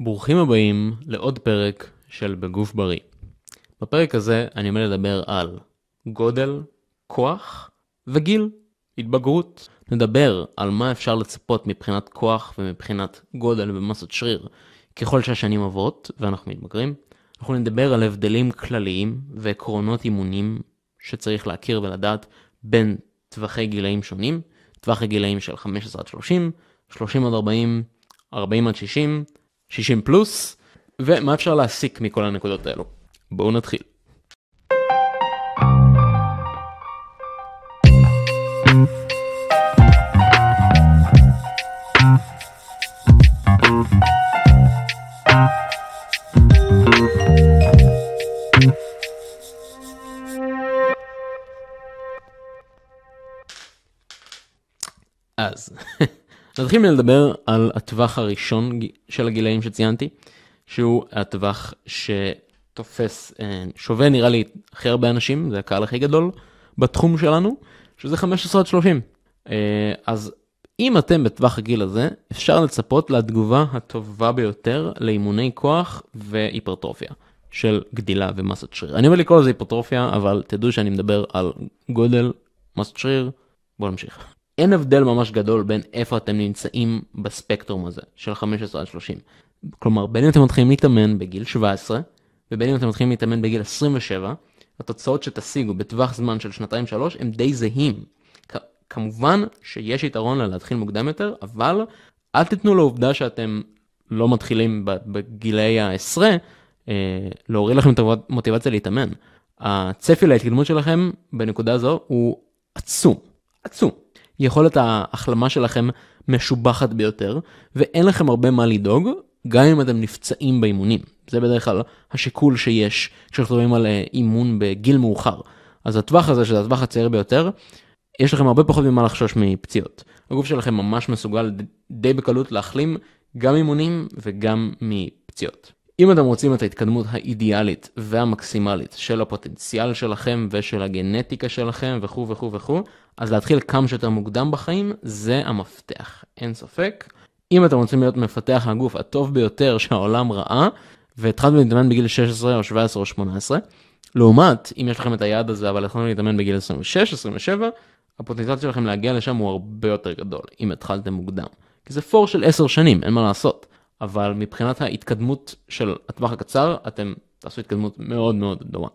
ברוכים הבאים לעוד פרק של בגוף בריא. בפרק הזה אני עומד לדבר על גודל, כוח וגיל, התבגרות. נדבר על מה אפשר לצפות מבחינת כוח ומבחינת גודל ומסת שריר ככל שהשנים עוברות ואנחנו מתבגרים. אנחנו נדבר על הבדלים כלליים ועקרונות אימונים שצריך להכיר ולדעת בין טווחי גילאים שונים, טווח הגילאים של 15 עד 30, 30 עד 40, 40 עד 60, 60 פלוס, ומה אפשר להסיק מכל הנקודות האלו. בואו נתחיל. אז נתחיל מלדבר על הטווח הראשון של הגילאים שציינתי, שהוא הטווח שתופס, אה, שווה נראה לי הכי הרבה אנשים, זה הקהל הכי גדול בתחום שלנו, שזה 15 עד 30. אה, אז אם אתם בטווח הגיל הזה, אפשר לצפות לתגובה הטובה ביותר לאימוני כוח והיפרטרופיה של גדילה ומסת שריר. אני אומר לקרוא לזה היפרטרופיה, אבל תדעו שאני מדבר על גודל, מסת שריר, בואו נמשיך. אין הבדל ממש גדול בין איפה אתם נמצאים בספקטרום הזה של 15 עד 30. כלומר, בין אם אתם מתחילים להתאמן בגיל 17, ובין אם אתם מתחילים להתאמן בגיל 27, התוצאות שתשיגו בטווח זמן של שנתיים-שלוש הם די זהים. כמובן שיש יתרון ללהתחיל מוקדם יותר, אבל אל תיתנו לעובדה שאתם לא מתחילים בגילי העשרה, אה, להוריד לכם את המוטיבציה להתאמן. הצפי להתקדמות שלכם בנקודה הזו הוא עצום, עצום. יכולת ההחלמה שלכם משובחת ביותר, ואין לכם הרבה מה לדאוג, גם אם אתם נפצעים באימונים. זה בדרך כלל השיקול שיש כשאנחנו מדברים על אה, אימון בגיל מאוחר. אז הטווח הזה, שזה הטווח הצעיר ביותר, יש לכם הרבה פחות ממה לחשוש מפציעות. הגוף שלכם ממש מסוגל די בקלות להחלים גם אימונים וגם מפציעות. אם אתם רוצים את ההתקדמות האידיאלית והמקסימלית של הפוטנציאל שלכם ושל הגנטיקה שלכם וכו' וכו' וכו', אז להתחיל כמה שיותר מוקדם בחיים זה המפתח, אין ספק. אם אתם רוצים להיות מפתח הגוף הטוב ביותר שהעולם ראה, והתחלתם להתאמן בגיל 16 או 17 או 18, לעומת אם יש לכם את היעד הזה אבל התחלתם להתאמן בגיל 26, 27, הפוטנציאל שלכם להגיע לשם הוא הרבה יותר גדול, אם התחלתם מוקדם. כי זה פור של 10 שנים, אין מה לעשות. אבל מבחינת ההתקדמות של הטווח הקצר, אתם תעשו התקדמות מאוד מאוד דומה.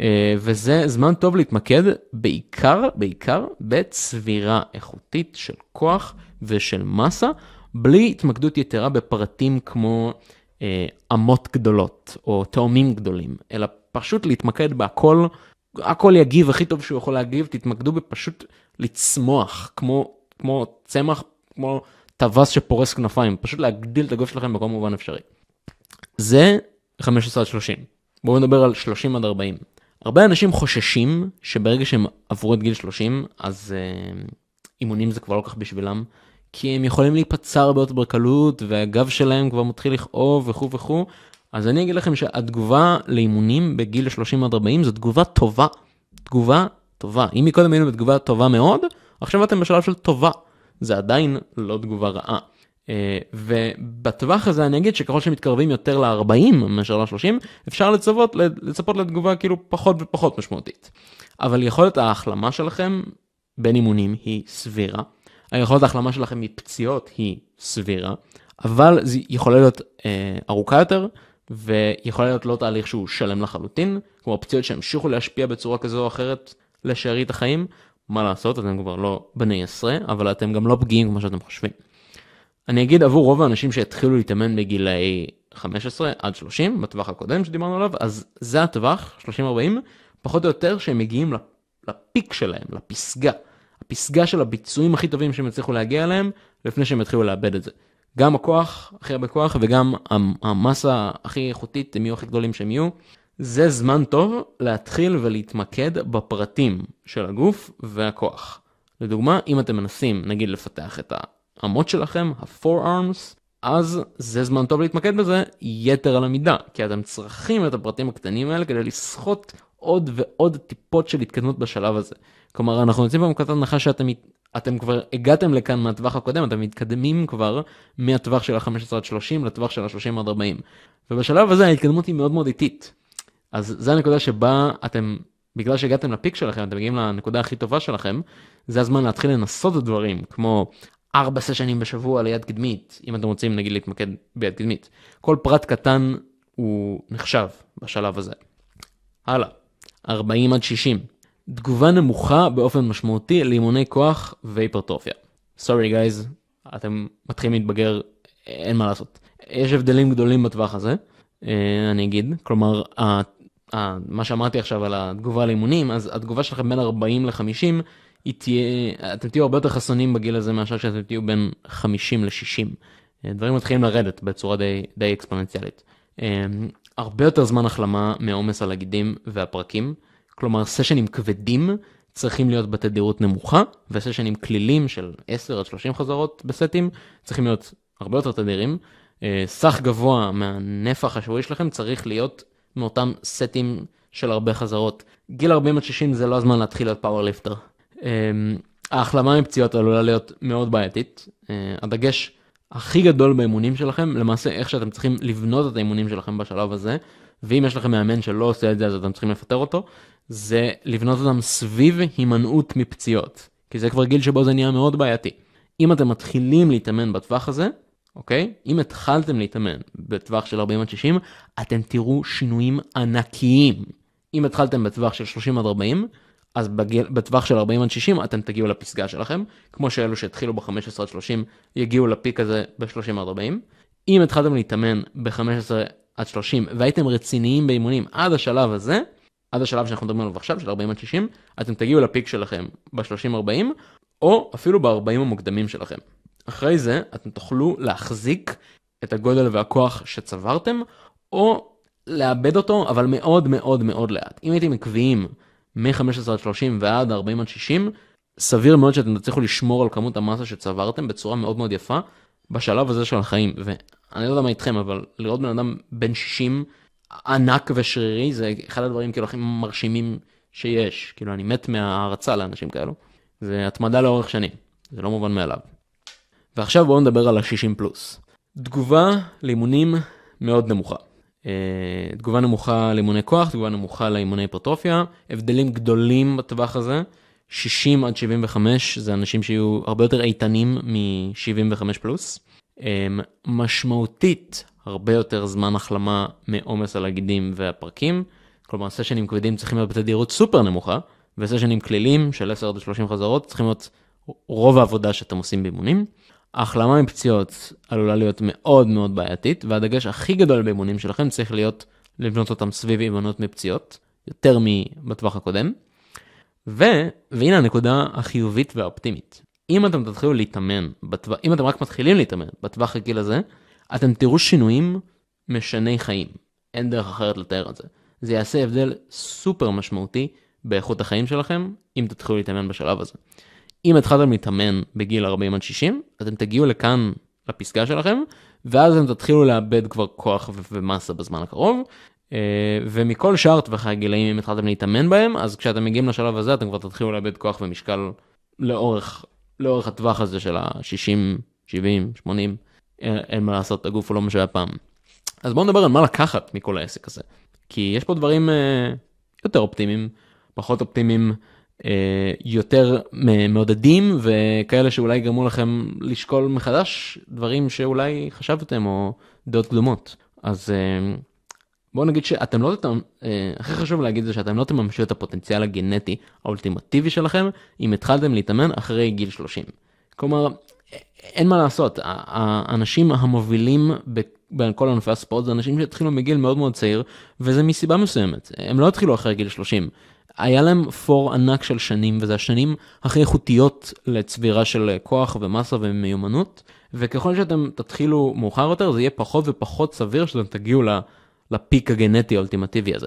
אה, וזה זמן טוב להתמקד בעיקר, בעיקר בצבירה איכותית של כוח ושל מסה, בלי התמקדות יתרה בפרטים כמו אה, אמות גדולות או תאומים גדולים, אלא פשוט להתמקד בהכל, הכל יגיב הכי טוב שהוא יכול להגיב, תתמקדו בפשוט לצמוח, כמו, כמו צמח, כמו טווס שפורס כנפיים, פשוט להגדיל את הגוף שלכם בכל מובן אפשרי. זה 15 עד 30. בואו נדבר על 30 עד 40. הרבה אנשים חוששים שברגע שהם עברו את גיל 30, אז uh, אימונים זה כבר לא כך בשבילם, כי הם יכולים להיפצע הרבה יותר בקלות, והגב שלהם כבר מתחיל לכאוב וכו' וכו'. אז אני אגיד לכם שהתגובה לאימונים בגיל 30 עד 40 זו תגובה טובה. תגובה טובה. אם מקודם היינו בתגובה טובה מאוד, עכשיו אתם בשלב של טובה. זה עדיין לא תגובה רעה. אה, ובטווח הזה אני אגיד שככל שמתקרבים יותר ל-40 מאשר ל-30 אפשר לצפות, לצפות לתגובה כאילו פחות ופחות משמעותית. אבל יכולת ההחלמה שלכם בין אימונים היא סבירה. היכולת ההחלמה שלכם מפציעות היא סבירה, אבל זה יכולה להיות אה, ארוכה יותר ויכולה להיות לא תהליך שהוא שלם לחלוטין, כמו פציעות שהמשיכו להשפיע בצורה כזו או אחרת לשארית החיים, מה לעשות, אתם כבר לא בני עשרה, אבל אתם גם לא פגיעים כמו שאתם חושבים. אני אגיד עבור רוב האנשים שהתחילו להתאמן בגילאי 15 עד 30, בטווח הקודם שדיברנו עליו, אז זה הטווח, 30-40, פחות או יותר שהם מגיעים לפיק שלהם, לפסגה. הפסגה של הביצועים הכי טובים שהם יצליחו להגיע אליהם, לפני שהם יתחילו לאבד את זה. גם הכוח, הכי הרבה כוח, וגם המסה הכי איכותית, הם יהיו הכי גדולים שהם יהיו. זה זמן טוב להתחיל ולהתמקד בפרטים של הגוף והכוח. לדוגמה, אם אתם מנסים, נגיד, לפתח את האמות שלכם, ה-forearms, אז זה זמן טוב להתמקד בזה יתר על המידה, כי אתם צריכים את הפרטים הקטנים האלה כדי לסחוט עוד ועוד טיפות של התקדמות בשלב הזה. כלומר, אנחנו יוצאים במקודת הנחה שאתם אתם כבר הגעתם לכאן מהטווח הקודם, אתם מתקדמים כבר מהטווח של ה-15 עד 30 לטווח של ה-30 עד 40. ובשלב הזה ההתקדמות היא מאוד מאוד איטית. אז זה הנקודה שבה אתם, בגלל שהגעתם לפיק שלכם, אתם מגיעים לנקודה הכי טובה שלכם, זה הזמן להתחיל לנסות דברים, כמו 4 סשנים בשבוע ליד קדמית, אם אתם רוצים נגיד להתמקד ביד קדמית. כל פרט קטן הוא נחשב בשלב הזה. הלאה, 40 עד 60. תגובה נמוכה באופן משמעותי לאימוני כוח והיפרטרופיה. סורי גייז, אתם מתחילים להתבגר, אין מה לעשות. יש הבדלים גדולים בטווח הזה, אה, אני אגיד, כלומר, מה שאמרתי עכשיו על התגובה לאימונים, אז התגובה שלכם בין 40 ל-50, היא תהיה, אתם תהיו הרבה יותר חסונים בגיל הזה מאשר שאתם תהיו בין 50 ל-60. אה, דברים מתחילים לרדת בצורה די, די אקספוננציאלית. אה, הרבה יותר זמן החלמה מעומס על הגידים והפרקים. כלומר sessions כבדים צריכים להיות בתדירות נמוכה, ו sessions קלילים של 10 עד 30 חזרות בסטים צריכים להיות הרבה יותר תדירים. אה, סך גבוה מהנפח השבועי שלכם צריך להיות מאותם סטים של הרבה חזרות. גיל 40 עד 60 זה לא הזמן להתחיל להיות powerlifter. אה, ההחלמה מפציעות עלולה להיות מאוד בעייתית. אה, הדגש הכי גדול באימונים שלכם, למעשה איך שאתם צריכים לבנות את האימונים שלכם בשלב הזה, ואם יש לכם מאמן שלא עושה את זה אז אתם צריכים לפטר אותו, זה לבנות אותם סביב הימנעות מפציעות, כי זה כבר גיל שבו זה נהיה מאוד בעייתי. אם אתם מתחילים להתאמן בטווח הזה, אוקיי? אם התחלתם להתאמן בטווח של 40 עד 60, אתם תראו שינויים ענקיים. אם התחלתם בטווח של 30 עד 40, אז בגיל, בטווח של 40 עד 60 אתם תגיעו לפסגה שלכם, כמו שאלו שהתחילו ב-15 עד 30 יגיעו לפיק הזה ב-30 עד 40. אם התחלתם להתאמן ב-15 עד 30 והייתם רציניים באימונים עד השלב הזה, עד השלב שאנחנו מדברים עליו עכשיו של 40 עד 60, אתם תגיעו לפיק שלכם ב-30-40 או אפילו ב-40 המוקדמים שלכם. אחרי זה אתם תוכלו להחזיק את הגודל והכוח שצברתם או לאבד אותו אבל מאוד מאוד מאוד לאט. אם הייתם עקביים מ-15 עד 30 ועד 40 עד 60, סביר מאוד שאתם תצליחו לשמור על כמות המסה שצברתם בצורה מאוד מאוד יפה בשלב הזה של החיים. ואני לא יודע מה איתכם, אבל לראות בן אדם בן 60 ענק ושרירי זה אחד הדברים כאילו הכי מרשימים שיש. כאילו אני מת מהערצה לאנשים כאלו. זה התמדה לאורך שנים, זה לא מובן מאליו. ועכשיו בואו נדבר על ה-60 פלוס. תגובה לאימונים מאוד נמוכה. אה, תגובה נמוכה לאימוני כוח, תגובה נמוכה לאימוני היפרטרופיה, הבדלים גדולים בטווח הזה, 60 עד 75 זה אנשים שיהיו הרבה יותר איתנים מ-75 פלוס. אה, משמעותית הרבה יותר זמן החלמה מעומס על הגידים והפרקים, כלומר סשנים כבדים צריכים להיות בתדירות סופר נמוכה, וסשנים כלילים של 10 עד 30 חזרות צריכים להיות רוב העבודה שאתם עושים באימונים. ההחלמה מפציעות עלולה להיות מאוד מאוד בעייתית, והדגש הכי גדול באימונים שלכם צריך להיות לבנות אותם סביב אימונות מפציעות, יותר מבטווח הקודם. ו... והנה הנקודה החיובית והאופטימית. אם אתם תתחילו להתאמן, בטו... אם אתם רק מתחילים להתאמן בטווח הגיל הזה, אתם תראו שינויים משני חיים. אין דרך אחרת לתאר את זה. זה יעשה הבדל סופר משמעותי באיכות החיים שלכם, אם תתחילו להתאמן בשלב הזה. אם התחלתם להתאמן בגיל 40 עד 60, אתם תגיעו לכאן, לפסגה שלכם, ואז אתם תתחילו לאבד כבר כוח ומסה בזמן הקרוב. אה, ומכל שאר טווחי הגילאים, אם התחלתם להתאמן בהם, אז כשאתם מגיעים לשלב הזה, אתם כבר תתחילו לאבד כוח ומשקל לאורך, לאורך הטווח הזה של ה-60, 70, 80, אין מה לעשות, הגוף הוא לא מה שהיה פעם. אז בואו נדבר על מה לקחת מכל העסק הזה. כי יש פה דברים אה, יותר אופטימיים, פחות אופטימיים. אה, יותר מעודדים וכאלה שאולי גרמו לכם לשקול מחדש דברים שאולי חשבתם או דעות קדומות. אז אה, בואו נגיד שאתם לא, אה, הכי חשוב להגיד זה שאתם לא תממשו את הפוטנציאל הגנטי האולטימטיבי שלכם אם התחלתם להתאמן אחרי גיל 30. כלומר, אין מה לעשות, האנשים המובילים בכל ענפי הספורט זה אנשים שהתחילו מגיל מאוד מאוד צעיר וזה מסיבה מסוימת, הם לא התחילו אחרי גיל 30. היה להם פור ענק של שנים, וזה השנים הכי איכותיות לצבירה של כוח ומסה ומיומנות, וככל שאתם תתחילו מאוחר יותר, זה יהיה פחות ופחות סביר שאתם תגיעו לפיק הגנטי האולטימטיבי הזה.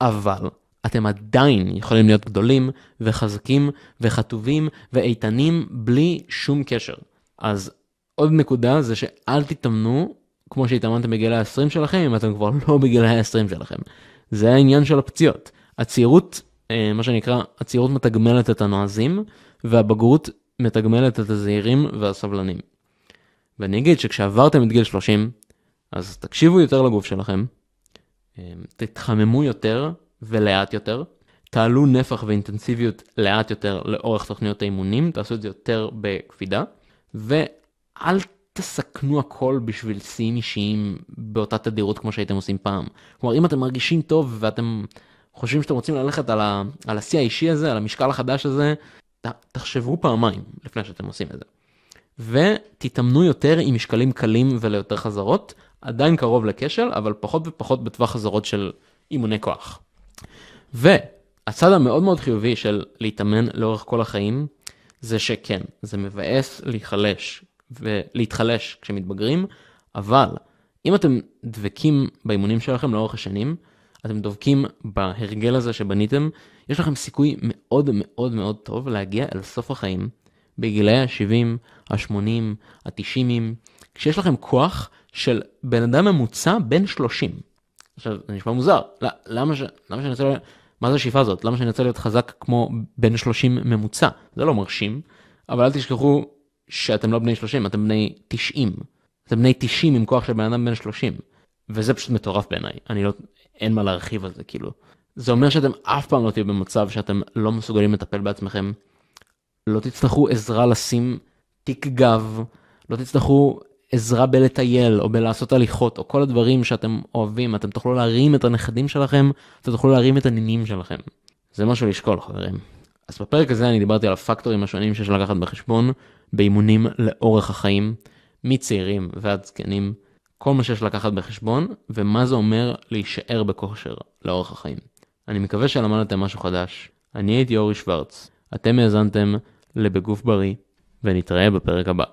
אבל אתם עדיין יכולים להיות גדולים וחזקים וחטובים ואיתנים בלי שום קשר. אז עוד נקודה זה שאל תתאמנו כמו שהתאמנתם בגילי ה-20 שלכם אם אתם כבר לא בגילי ה-20 שלכם. זה העניין של הפציעות. הצעירות מה שנקרא, הצעירות מתגמלת את הנועזים, והבגרות מתגמלת את הזהירים והסבלנים. ואני אגיד שכשעברתם את גיל 30, אז תקשיבו יותר לגוף שלכם, אה, תתחממו יותר ולאט יותר, תעלו נפח ואינטנסיביות לאט יותר לאורך תוכניות האימונים, תעשו את זה יותר בקפידה, ואל תסכנו הכל בשביל שיאים אישיים באותה תדירות כמו שהייתם עושים פעם. כלומר, אם אתם מרגישים טוב ואתם חושבים שאתם רוצים ללכת על, ה, על השיא האישי הזה, על המשקל החדש הזה, ת, תחשבו פעמיים לפני שאתם עושים את זה. ותתאמנו יותר עם משקלים קלים וליותר חזרות, עדיין קרוב לכשל, אבל פחות ופחות בטווח חזרות של אימוני כוח. והצד המאוד מאוד חיובי של להתאמן לאורך כל החיים, זה שכן, זה מבאס להיחלש ולהתחלש כשמתבגרים, אבל אם אתם דבקים באימונים שלכם לאורך השנים, אתם דבקים בהרגל הזה שבניתם, יש לכם סיכוי מאוד מאוד מאוד טוב להגיע אל סוף החיים בגילאי ה-70, ה-80, ה-90, כשיש לכם כוח של בן אדם ממוצע בן 30. עכשיו, זה נשמע מוזר, לא, למה, ש... למה שאני רוצה, מה זה השאיפה הזאת? למה שאני רוצה להיות חזק כמו בן 30 ממוצע? זה לא מרשים, אבל אל תשכחו שאתם לא בני 30, אתם בני 90. אתם בני 90 עם כוח של בן אדם בן 30. וזה פשוט מטורף בעיניי, אני לא, אין מה להרחיב על זה כאילו. זה אומר שאתם אף פעם לא תהיו במצב שאתם לא מסוגלים לטפל בעצמכם. לא תצטרכו עזרה לשים תיק גב, לא תצטרכו עזרה בלטייל או בלעשות הליכות או כל הדברים שאתם אוהבים, אתם תוכלו להרים את הנכדים שלכם, אתם תוכלו להרים את הנינים שלכם. זה משהו לשקול חברים. אז בפרק הזה אני דיברתי על הפקטורים השונים שיש לקחת בחשבון באימונים לאורך החיים, מצעירים ועד זקנים, כל מה שיש לקחת בחשבון ומה זה אומר להישאר בכושר לאורך החיים. אני מקווה שלמדתם משהו חדש. אני הייתי אורי שוורץ, אתם האזנתם לבגוף בריא, ונתראה בפרק הבא.